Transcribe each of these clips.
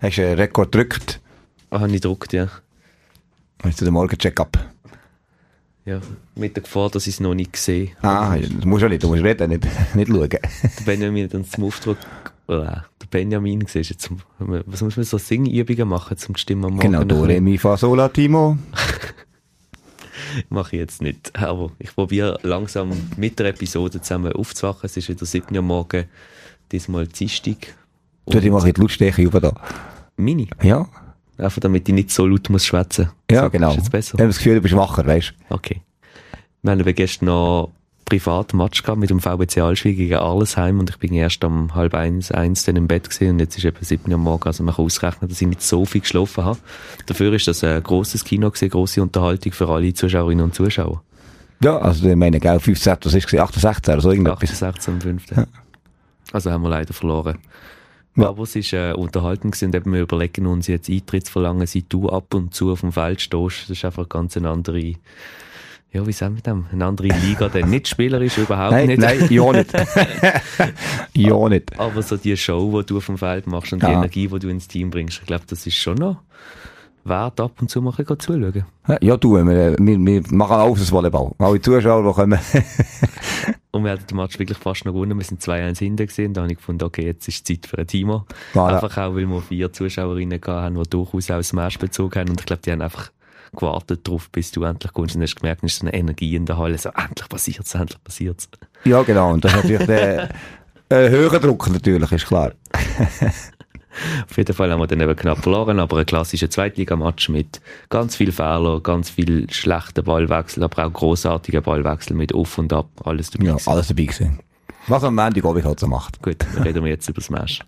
Hast du einen Rekord gedrückt? Ah, habe ich gedruckt, ja. Hast du den Morgen-Check-up? Ja, mit der Gefahr, dass ich es noch nicht gesehen Ah, das musst du nicht, du musst reden, nicht, nicht schauen. Der Benjamin hat uns zum Auftrag, oh, der Benjamin, siehst zum, was muss man so Singübungen machen, zum die Stimme am Morgen? Genau, do, re, mi, fa, sol, la, timo. Mache ich jetzt nicht. Aber ich probiere langsam mit der Episode zusammen aufzuwachen. Es ist wieder 7 Uhr morgen, diesmal Dienstag. Du, die mache ich die Lautstärke über da. Mini. Ja? Einfach damit ich nicht so laut muss schwätzen. Ja, so, genau. Ist jetzt besser? Ich habe das Gefühl, du bist wacher, weißt Okay. Wir haben gestern noch privat Match gehabt mit dem VBC Allschwig gegen Arlesheim und ich bin erst um halb eins, eins dann im Bett gesehen und jetzt ist eben sieben Uhr morgen, also man kann ausrechnen, dass ich nicht so viel geschlafen habe. Dafür ist das ein grosses Kino gewesen, grosse Unterhaltung für alle Zuschauerinnen und Zuschauer. Ja, also ich meine, gell, 15, was ist es, 68 oder so irgendetwas. 16 am 5. Ja. Also haben wir leider verloren. Ja. Aber es ist äh, Unterhaltung und eben wir überlegen uns jetzt Eintrittsverlangen, seit du ab und zu auf dem Feld stehst. Das ist einfach ganz eine andere, ja, wie sagen wir das? Eine andere Liga, denn nicht spielerisch, überhaupt Nein, nicht. nein, ja nicht. ja nicht. Aber so die Show, die du auf dem Feld machst und die Ja. Energie, die du ins Team bringst, ich glaube, das ist schon noch wert, ab und zu mal ein zuschauen. Ja, du, wir, wir, wir machen alles das Volleyball. Alle Zuschauer, die kommen. Und wir hatten den Match wirklich fast noch gewonnen. Wir sind 2-1 hinten gesehen. Da habe ich gefunden, okay, jetzt ist Zeit für ein Teamer. Voilà. Einfach auch, weil wir vier Zuschauerinnen haben, die durchaus auch Smash bezogen haben. Und ich glaube, die haben einfach gewartet darauf, bis du endlich kommst und hast gemerkt, es ist so eine Energie in der Halle. So, endlich passiert's, endlich passiert's. Ja, genau. Und das ist natürlich der, äh, höherer Druck natürlich, ist klar. Auf jeden Fall haben wir dann eben knapp verloren, aber ein klassischer Zweitligamatch mit ganz viel Fehler, ganz viel schlechten Ballwechsel, aber auch großartigen Ballwechsel mit Auf und Ab, alles dabei. Ja, gewesen. alles dabei gewesen. Was am Montag Abend halt so macht. Gut, dann reden wir jetzt über Smash.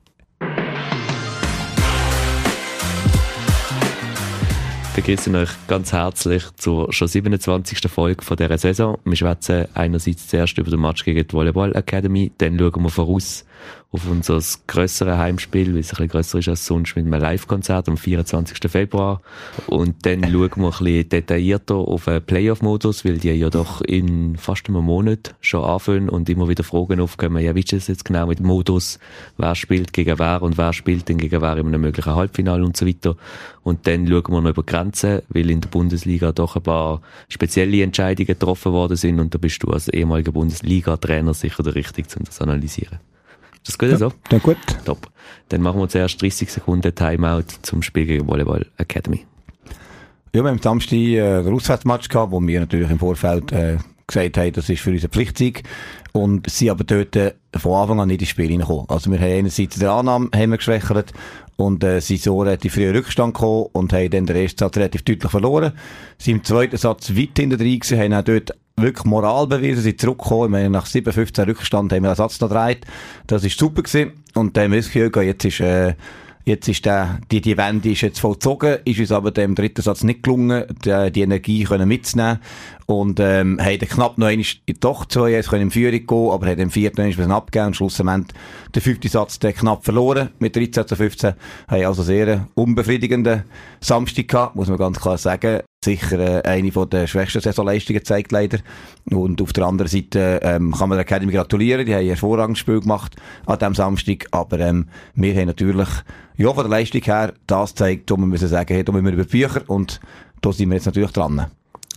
begrüßen euch ganz herzlich zur schon 27. Folge von dieser Saison. Wir schwätzen einerseits zuerst über den Match gegen die Volleyball Academy, dann schauen wir voraus auf unser grössere Heimspiel, weil es ein bisschen grösser ist als sonst, mit einem Live-Konzert am 24. Februar. Und dann schauen wir ein bisschen detaillierter auf den Playoff-Modus, weil die ja doch in fast einem Monat schon anfangen und immer wieder Fragen aufkommen, ja, wie ist das jetzt genau mit dem Modus? Wer spielt gegen wer und wer spielt denn gegen wer in einem möglichen Halbfinale und so weiter. Und dann schauen wir noch über Grenzen, weil in der Bundesliga doch ein paar spezielle Entscheidungen getroffen worden sind und da bist du als ehemaliger Bundesliga-Trainer sicher der Richtige, um das zu analysieren. Ist das gut so? Dann gut. Top. Dann machen wir zuerst 30 Sekunden Timeout zum Spiel gegen Volleyball Academy. Ja, wir haben am Samstag äh, den Auswärtsmatch gehabt, wo wir natürlich im Vorfeld äh, gesagt haben, das ist für uns ein Pflichtsieg. Und sind aber dort äh, von Anfang an nicht ins Spiel reingekommen. Also wir haben einerseits den Annahme haben wir geschwächert und äh, sind so relativ früh in Rückstand gekommen und haben dann den ersten Satz relativ deutlich verloren. Sind im zweiten Satz weit hinter drin gewesen, haben auch dort wirklich Moral bewiesen, sind zurückgekommen. Meine, nach 7, 15 Rückstand haben wir den Satz noch gedreht. Das ist super gewesen. Und dann haben wir gehabt, jetzt ist, äh, Jetzt ist der, die, die Wende ist jetzt vollzogen, ist uns aber dem dritten Satz nicht gelungen, die, die Energie können mitzunehmen. Und, ähm, haben dann knapp noch einmal, doch zwei, jetzt können in Führung gehen, aber haben im vierten noch einmal abgegeben und schlussendlich den fünften Satz dann knapp verloren, mit 13 zu 15. Haben also sehr einen unbefriedigenden Samstag gehabt, muss man ganz klar sagen. Sicher äh, eine von der schwächsten Saisonleistungen gezeigt, leider. Und auf der anderen Seite ähm, kann man der Academy gratulieren, die haben ein hervorragendes Spiel gemacht an diesem Samstag, aber ähm, wir haben natürlich ja, von der Leistung her das gezeigt, wo wir müssen sagen, hey, da müssen wir über Bücher und da sind wir jetzt natürlich dran.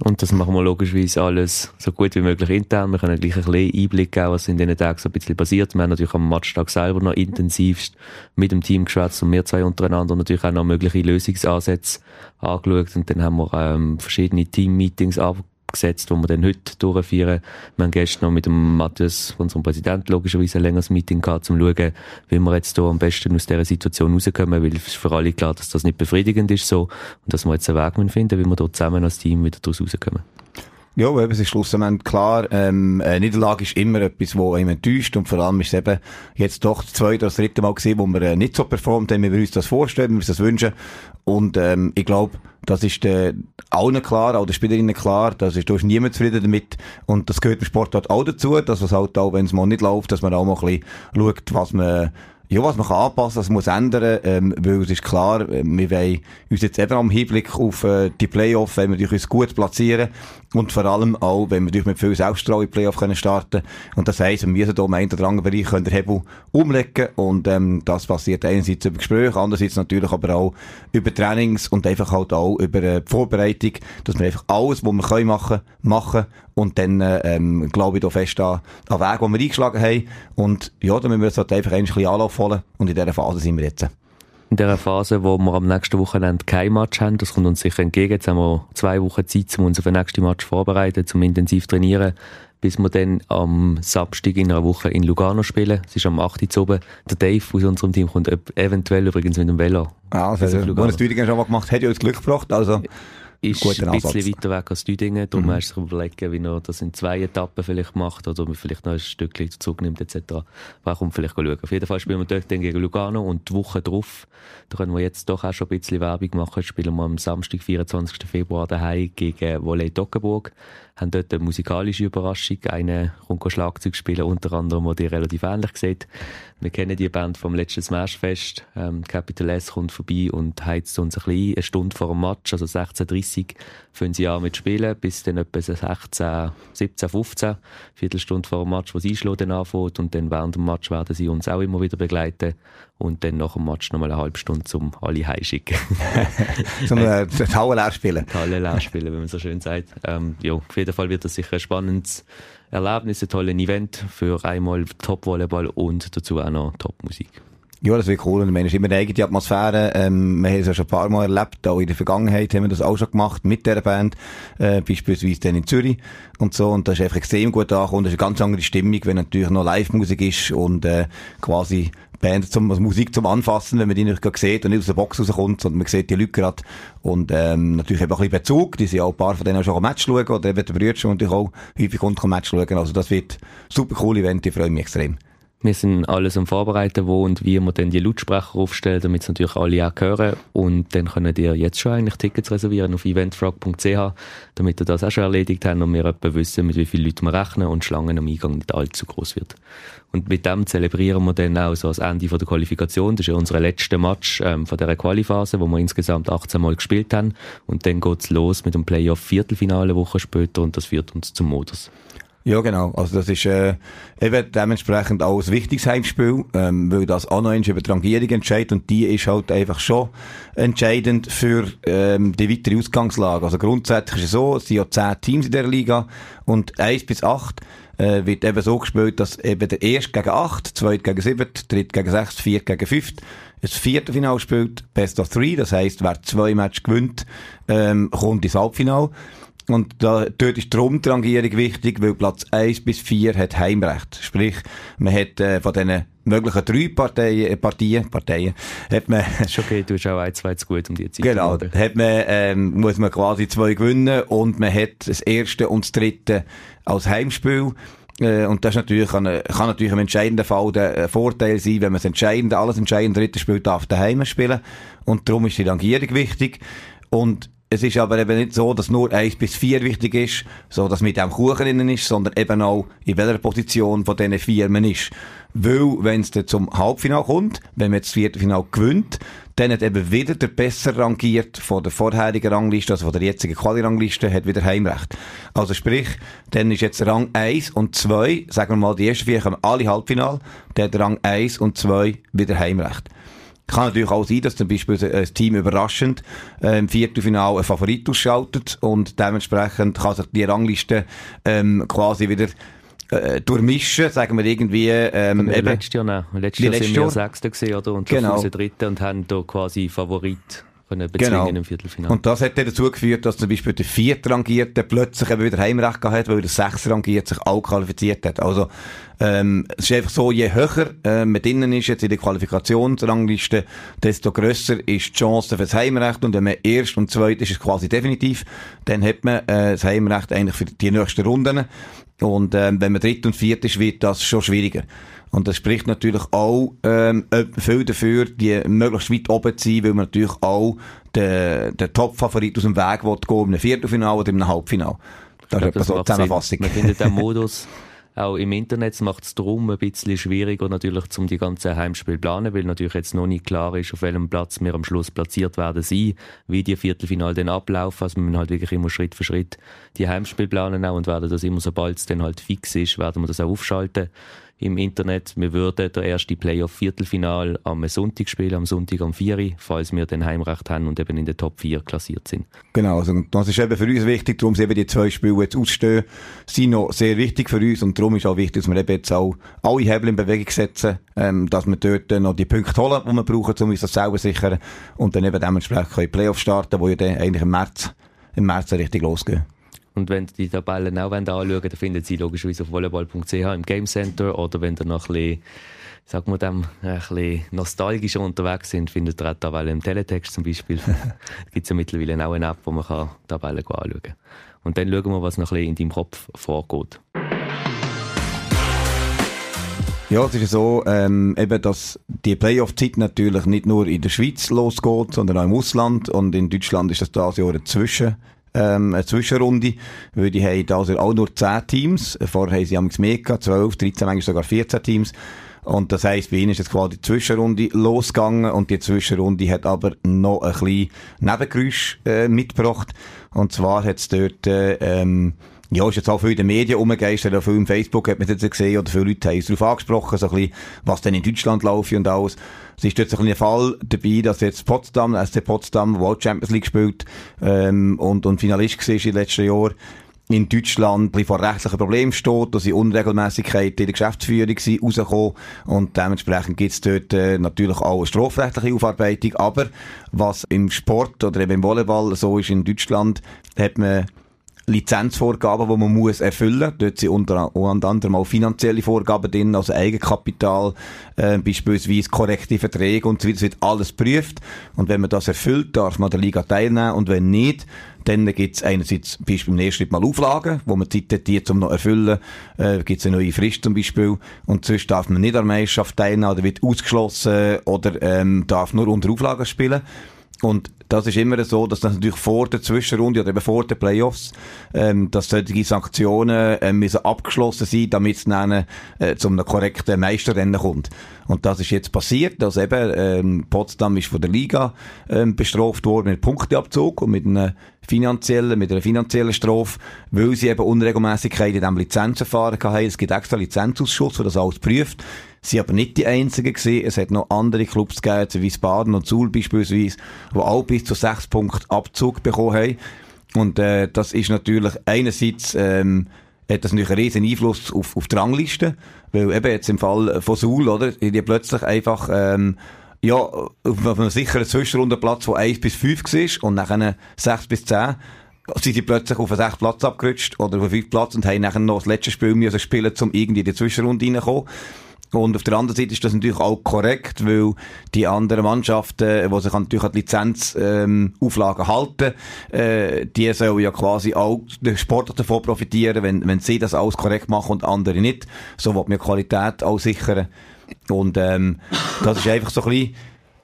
Und das machen wir logischerweise alles so gut wie möglich intern. Wir können gleich ein bisschen Einblick geben, was in diesen Tagen so ein bisschen passiert. Wir haben natürlich am Matchtag selber noch intensivst mit dem Team geschwätzt und wir zwei untereinander natürlich auch noch mögliche Lösungsansätze angeschaut. Und dann haben wir ähm, verschiedene Team-Meetings abgesetzt, die wir dann heute durchführen. Wir haben gestern noch mit dem Matthias, unserem Präsidenten, logischerweise ein längeres Meeting gehabt, um zu schauen, wie wir jetzt hier am besten aus dieser Situation rauskommen, weil es ist für alle klar, dass das nicht befriedigend ist so und dass wir jetzt einen Weg finden, wie wir dort zusammen als Team wieder daraus rauskommen. Ja, eben, es ist schlussendlich klar, ähm, eine Niederlage ist immer etwas, wo einem enttäuscht und vor allem ist es eben jetzt doch das zweite oder das dritte Mal gesehen, wo wir äh, nicht so performt haben, wie wir uns das vorstellen, wie wir uns das wünschen. Und ähm, ich glaube, das ist äh, allen klar, auch den Spielerinnen klar, das ist, da niemand zufrieden damit. Und das gehört im Sport halt auch dazu, dass es halt auch, wenn es mal nicht läuft, dass man auch mal ein bisschen schaut, was man ja, was man kann anpassen, das muss ändern, ähm, weil es ist klar, äh, wir wollen uns jetzt eben am Hinblick auf äh, die Playoffs, wenn wir uns gut platzieren und vor allem auch, wenn wir mit viel Selbststrahl in Playoff können starten. Und das heisst, wir müssen hier im einen oder anderen Bereich den Hebel umlegen. Und ähm, das passiert einerseits über Gespräche, andererseits natürlich aber auch über Trainings und einfach halt auch über äh, die Vorbereitung, dass wir einfach alles, was wir können machen, machen und dann, ähm, glaube ich da fest an, an Weg, den wir eingeschlagen haben. Und ja, dann müssen wir uns halt einfach ein bisschen Anlauf holen und in dieser Phase sind wir jetzt. In dieser Phase, wo wir am nächsten Wochenende kein Match haben, das kommt uns sicher entgegen. Jetzt haben wir zwei Wochen Zeit, um uns auf den nächsten Match vorzubereiten, um intensiv zu trainieren, bis wir dann am Samstag in einer Woche in Lugano spielen. Es ist am 8. Uhr oben. Der Dave aus unserem Team kommt eventuell übrigens mit dem Velo. Ah, also, also, Tüdingen schon mal gemacht hat ja uns Glück gebracht, also ist ein bisschen weiter weg als Düdingen. Darum mhm. hast du überlegen, wie er das in zwei Etappen vielleicht macht oder vielleicht noch ein Stückchen Zug nimmt etc. Warum vielleicht schauen. Auf jeden Fall spielen wir dort gegen Lugano und die Woche drauf, da können wir jetzt doch auch schon ein bisschen Werbung machen, spielen wir am Samstag, 24. Februar daheim gegen Volley Dockenburg haben dort eine musikalische Überraschung. Einer kommt Schlagzeug spielen, unter anderem, der die relativ ähnlich sieht. Wir kennen die Band vom letzten Smashfest. Ähm, Capital S kommt vorbei und heizt uns ein bisschen eine Stunde vor dem Match, also 16.30 fangen sie an mit Spielen, bis dann etwa 16, 17, 15, Viertelstunde vor dem Match, wo sie einschlagen anfängt und dann während dem Match werden sie uns auch immer wieder begleiten und dann nach dem Match nochmal eine halbe Stunde zum alle heimschicken. zum äh, Halle leer spielen. Halle leer spielen, wie man so schön sagt. Ähm, ja, jeden Fall wird das sicher ein spannendes Erlebnis, ein tolles Event für einmal Top-Volleyball und dazu auch noch Top-Musik. Ja, das wird cool. Und ich meine, es ist immer eine eigene Atmosphäre. Ähm, wir haben es ja schon ein paar Mal erlebt. Auch in der Vergangenheit haben wir das auch schon gemacht mit dieser Band. Äh, beispielsweise dann in Zürich und so. Und das ist einfach extrem gut angekommen. Das ist eine ganz andere Stimmung, wenn natürlich noch Live-Musik ist und äh, quasi Band zum, also Musik zum Anfassen, wenn man die nicht sieht und nicht aus der Box rauskommt, sondern man sieht die Leute gerade. Und ähm, natürlich eben auch ein bisschen Bezug. Die sind auch ein paar von denen schon ein Match schauen. Oder eben der Brüder schon natürlich auch häufig kommt ein Match schauen. Also das wird super cool Event. Ich freue mich extrem. Wir sind alles am Vorbereiten, wo und wie wir dann die Lautsprecher aufstellen, damit es natürlich alle auch hören. Und dann können ihr jetzt schon eigentlich Tickets reservieren auf eventfrog.ch, damit ihr das auch schon erledigt habt und wir etwa wissen, mit wie vielen Leuten wir rechnen und Schlangen am Eingang nicht allzu groß wird. Und mit dem zelebrieren wir dann auch so das Ende der Qualifikation. Das ist ja unser letzter Match ähm, von dieser Qualiphase, wo wir insgesamt 18 Mal gespielt haben. Und dann geht's los mit dem Playoff-Viertelfinale Woche später und das führt uns zum Modus. Ja, genau. Also das ist äh, eben dementsprechend auch ein wichtiges Heimspiel, ähm, weil das auch noch über die Rangierung entscheidet und die ist halt einfach schon entscheidend für ähm, die weitere Ausgangslage. Also grundsätzlich ist es so, es sind ja zehn Teams in der Liga und eins bis acht äh, wird eben so gespielt, dass eben der erste gegen acht, zweite gegen sieben, dritte gegen sechs, vierte gegen fünft das vierte Final spielt, Best of Three, das heisst, wer zwei Matches gewinnt, ähm, kommt ins Halbfinale. Und da, dort ist die Rundrangierung wichtig, weil Platz 1 bis 4 hat Heimrecht. Sprich, man hat äh, von diesen möglichen drei Parteien, äh, Partien, Parteien, hat man... Ist okay, du hast auch ein, zwei zu gut um die Zeit. Genau, hat man, ähm, muss man quasi zwei gewinnen und man hat das erste und das dritte als Heimspiel. Äh, und das ist natürlich, kann, kann natürlich im entscheidenden Fall der äh, Vorteil sein, wenn man das entscheidende, alles entscheidende dritte Spiel darf daheim spielen. Und darum ist die Rangierung wichtig. Und es ist aber eben nicht so, dass nur 1 bis 4 wichtig ist, so dass mit dem Kuchen innen ist, sondern eben auch in welcher Position von diesen vier man ist. Weil, wenn es dann zum Halbfinale kommt, wenn man das Viertelfinale gewinnt, dann hat eben wieder der besser rangiert von der vorherigen Rangliste, also von der jetzigen Quali-Rangliste, hat wieder Heimrecht. Also sprich, dann ist jetzt Rang 1 und 2, sagen wir mal, die ersten vier kommen alle Halbfinale, dann hat Rang 1 und 2 wieder Heimrecht. Kann natürlich auch sein, dass zum Beispiel ein Team überraschend äh, im Viertelfinale einen Favorit ausschaltet und dementsprechend kann sich die Rangliste ähm, quasi wieder äh, durchmischen, sagen wir irgendwie. Ähm, letztes Jahr, nein. Letztes Jahr sind wir Sechster gesehen, oder? Und genau. Dritte und haben da quasi Favorit können genau. im Viertelfinale. Und das hat dann dazu geführt, dass zum Beispiel der Viertrangierte plötzlich eben wieder Heimrecht gehabt hat, weil der Sechsrangierte sich auch qualifiziert hat. Also, ähm, es ist einfach so, je höher äh, man drinnen ist jetzt in der Qualifikationsrangliste, desto grösser ist die Chance für das Heimrecht. Und wenn man erst und zweit ist, ist es quasi definitiv, dann hat man äh, das Heimrecht eigentlich für die nächsten Runden. Und ähm, wenn man dritt und viert ist, wird das schon schwieriger. Und das spricht natürlich auch ähm, viel dafür, die möglichst weit oben zu sein, weil man natürlich auch den, den Top-Favorit aus dem Weg will gehen, einem Viertelfinale oder einem Halbfinale. Das ist so eine Zusammenfassung. Man findet den Modus Auch im Internet macht es darum ein bisschen schwieriger natürlich, um die ganzen Heimspiele zu planen, weil natürlich jetzt noch nicht klar ist, auf welchem Platz wir am Schluss platziert werden sein, wie die Viertelfinale dann ablaufen. Also wir müssen halt wirklich immer Schritt für Schritt die Heimspiele planen auch und werden das immer, sobald es dann halt fix ist, werden wir das auch aufschalten im Internet. Wir würden der erste Playoff-Viertelfinal am Sonntag spielen, am Sonntag am 4 falls wir den Heimrecht haben und eben in den Top 4 klassiert sind. Genau, also das ist eben für uns wichtig, darum sind eben die zwei Spiele jetzt ausstehen, sind noch sehr wichtig für uns und darum ist auch wichtig, dass wir eben jetzt auch alle Hebel in Bewegung setzen, ähm, dass wir dort noch die Punkte holen, die wir brauchen, um uns das selber sichern und dann eben dementsprechend können Playoff starten, wo ja dann eigentlich im März, im März richtig losgehen. Und wenn die Tabellen auch anschauen wollen, dann finden Sie logischerweise auf volleyball.ch im Game Center oder wenn ihr noch ein bisschen sagen wir dem, ein bisschen nostalgischer unterwegs sind, findet ihr auch Tabellen im Teletext zum Beispiel. da gibt es ja mittlerweile auch eine App, wo man kann Tabellen anschauen kann. Und dann schauen wir, was noch ein bisschen in deinem Kopf vorgeht. Ja, es ist so, ähm, eben, dass die Playoff-Zeit natürlich nicht nur in der Schweiz losgeht, sondern auch im Ausland. Und in Deutschland ist das das Jahr ein Zwischen, ähm, eine Zwischenrunde, weil die haben also auch nur 10 Teams. Vorher haben sie am mehr gehabt, 12, 13, manchmal sogar 14 Teams. Und das heisst, bei ihnen ist jetzt quasi die Zwischenrunde losgegangen und die Zwischenrunde hat aber noch ein bisschen Nebengeräusch äh, mitgebracht. Und zwar hat es dort, äh, ähm, ja, ist jetzt auch viel in den Medien umgegeistert, auch viel im Facebook hat man das gesehen, oder viele Leute haben es darauf angesprochen, so ein bisschen, was denn in Deutschland laufe und alles. Es ist so ein, ein Fall dabei, dass jetzt Potsdam, SC Potsdam, wo auch Champions League spielt, ähm, und, und Finalist war im letzten Jahr, in Deutschland vor rechtlichen Problemen steht, dass sie Unregelmäßigkeiten in der Geschäftsführung sind, rausgekommen und dementsprechend gibt es dort äh, natürlich auch eine strafrechtliche Aufarbeitung, aber was im Sport oder eben im Volleyball so ist in Deutschland, hat man Lizenzvorgaben, die man muss erfüllen. Dort sind unter, anderem auch finanzielle Vorgaben drin, also Eigenkapital, äh, beispielsweise korrekte Verträge und so weiter. Das wird alles geprüft. Und wenn man das erfüllt, darf man der Liga teilnehmen. Und wenn nicht, dann gibt es einerseits Beispiel im ersten Schritt mal Auflagen, wo man Zeit hat, die zum noch erfüllen. Äh, gibt es eine neue Frist zum Beispiel. Und sonst darf man nicht an der Meisterschaft teilnehmen oder wird ausgeschlossen oder ähm, darf nur unter Auflagen spielen. Und das ist immer so, dass das natürlich vor der Zwischenrunde oder eben vor den Playoffs, ähm, dass solche Sanktionen äh, müssen abgeschlossen sein, damit es dann äh, zu einem korrekten Meisterrennen kommt. Und das ist jetzt passiert, dass eben ähm, Potsdam ist von der Liga ähm, bestraft worden mit Punkteabzug und mit einer finanziellen, mit einer finanziellen Strafe, weil sie eben Unregelmäßigkeiten in diesem Lizenzverfahren hatten. Es gibt extra Lizenzausschuss, der das alles prüft. Sie aber nicht die einzigen gesehen. Es hat noch andere Clubs gegeben, wie Baden und Suhl beispielsweise, die auch bis zu sechs Punkten Abzug bekommen haben. Und äh, das ist natürlich einerseits ähm, hat das natürlich einen riesen Einfluss auf, auf die Rangliste, weil eben jetzt im Fall von Suhl, oder, die plötzlich einfach ähm, ja, auf einem sicheren Zwischenrundenplatz, von 1 bis 5 war und nachher 6 bis 10 sind sie plötzlich auf einen 6 Platz abgerutscht oder auf einen 5 Platz und haben nachher noch das letzte Spiel müssen spielen, um irgendwie in die Zwischenrunde reinzukommen. Und auf der anderen Seite ist das natürlich auch korrekt, weil die anderen Mannschaften, die sich natürlich an die Lizenzauflagen ähm, halten, äh, die sollen ja quasi auch der Sportler davon profitieren, wenn, wenn sie das alles korrekt machen und andere nicht. So wird man Qualität auch sichern. Und ähm, das ist einfach so ein bisschen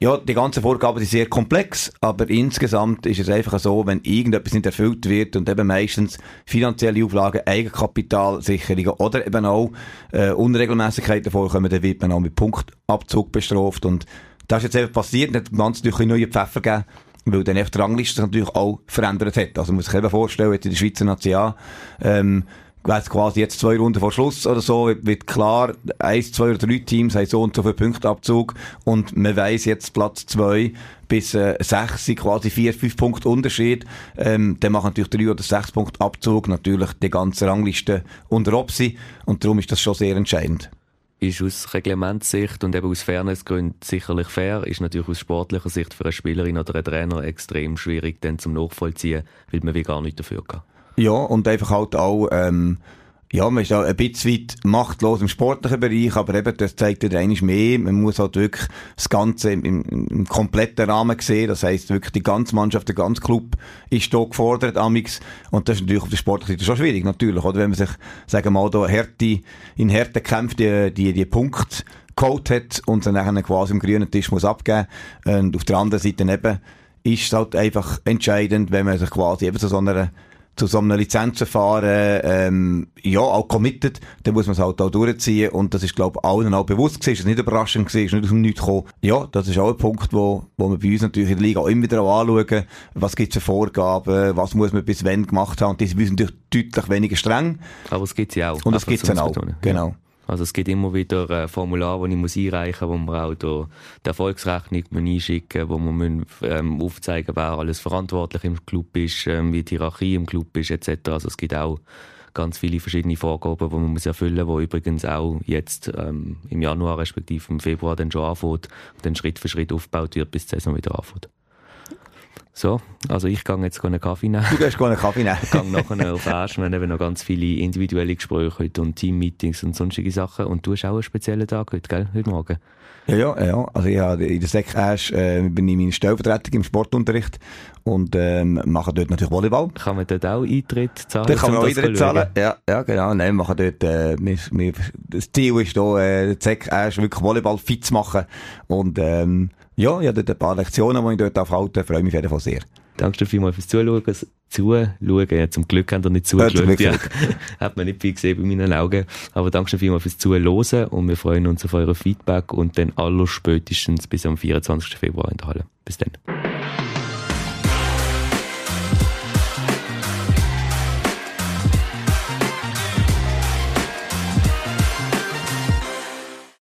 ja, die ganzen Vorgaben sind sehr komplex, aber insgesamt ist es einfach so, wenn irgendetwas nicht erfüllt wird und eben meistens finanzielle Auflagen, Eigenkapitalsicherungen oder eben auch äh, Unregelmäßigkeiten vorkommen, dann wird man auch mit Punktabzug bestraft und das ist jetzt eben passiert, hat ganz natürlich neue Pfeffer gegeben, weil dann die Rangliste natürlich auch verändert hat. Also man muss sich eben vorstellen, jetzt in der Schweizer Nation, ähm, weiss quasi jetzt zwei Runden vor Schluss oder so, wird klar, eins, zwei oder drei Teams haben so und so viel Punktabzug und man weiss jetzt Platz zwei bis äh, sechs sind quasi vier, fünf Punkte Unterschied. Ähm, dann machen natürlich drei oder sechs Punkte Abzug natürlich die ganze Rangliste unter Opsi und darum ist das schon sehr entscheidend ist aus Reglementssicht und eben aus Fairnessgründen sicherlich fair, ist natürlich aus sportlicher Sicht für eine Spielerin oder einen Trainer extrem schwierig dann zum Nachvollziehen, weil man wie gar nicht dafür kann. Ja, und einfach halt auch, ähm, ja, man ist auch ein bisschen weit machtlos im sportlichen Bereich, aber eben, das zeigt dir eigentlich mehr. Man muss halt wirklich das Ganze im, im, im kompletten Rahmen sehen. Das heisst wirklich, die ganze Mannschaft, der ganze Club ist da gefordert, amix. Und das ist natürlich auf der sportlichen Seite schon schwierig, natürlich, oder? Wenn man sich, sagen wir mal, da Härte, in Härte kämpft, die, die, die Punkte geholt hat und dann nachher quasi im grünen Tisch muss abgeben. Und auf der anderen Seite eben, ist es halt einfach entscheidend, wenn man sich quasi eben zu so einer zu so einem Lizenzverfahren ähm, ja auch committed, dann muss man es halt auch durchziehen und das ist glaube ich allen auch bewusst gewesen, ist nicht überraschend gewesen, ist nicht aus dem Nichts gekommen. Ja, das ist auch ein Punkt, wo, wo wir bei uns natürlich in der Liga auch immer wieder anschauen, was gibt es für Vorgaben, was muss man bis wann gemacht haben und die sind natürlich deutlich weniger streng. Aber es gibt sie auch. Und es gibt es dann auch, genau. Also es gibt immer wieder ein Formular, das ich einreichen muss, wo man auch die Erfolgsrechnung einschicken wo man müssen, ähm, wer alles verantwortlich im Club ist, ähm, wie die Hierarchie im Club ist etc. Also es gibt auch ganz viele verschiedene Vorgaben, die man erfüllen muss, die übrigens auch jetzt ähm, im Januar respektive im Februar dann schon anfängt und dann Schritt für Schritt aufgebaut wird, bis die Saison wieder anfängt. So, also ich gehe jetzt einen Kaffee nehmen. Du gehst einen Kaffee nehmen. ich gehe nachher auf Asch, wir haben noch ganz viele individuelle Gespräche heute und Teammeetings und sonstige Sachen. Und du hast auch einen speziellen Tag heute, gell? Heute Morgen. Ja, ja, ja. Also ich habe in der Sek Asch äh, bin ich meine Stellvertretung im Sportunterricht und ähm, mache dort natürlich Volleyball. Kann man dort auch Eintritt zahlen? Da kann man auch Eintritt zahlen, ja, ja genau. Nein, wir machen dort, äh, wir, wir, das Ziel ist hier, äh, Sek Asch wirklich Volleyball fit zu machen und ähm, ja, ich habe dort ein paar Lektionen, die ich dort aufhalte. Freue mich auf jeden Fall sehr. Danke dir vielmals fürs Zuschauen. Zuschauen. Ja, zum Glück haben wir nicht zugeschaut. Ja, hat man nicht viel gesehen bei meinen Augen. Aber danke vielmals fürs Zuhören. Und wir freuen uns auf euer Feedback und dann allerspätestens bis am 24. Februar in der Halle. Bis dann.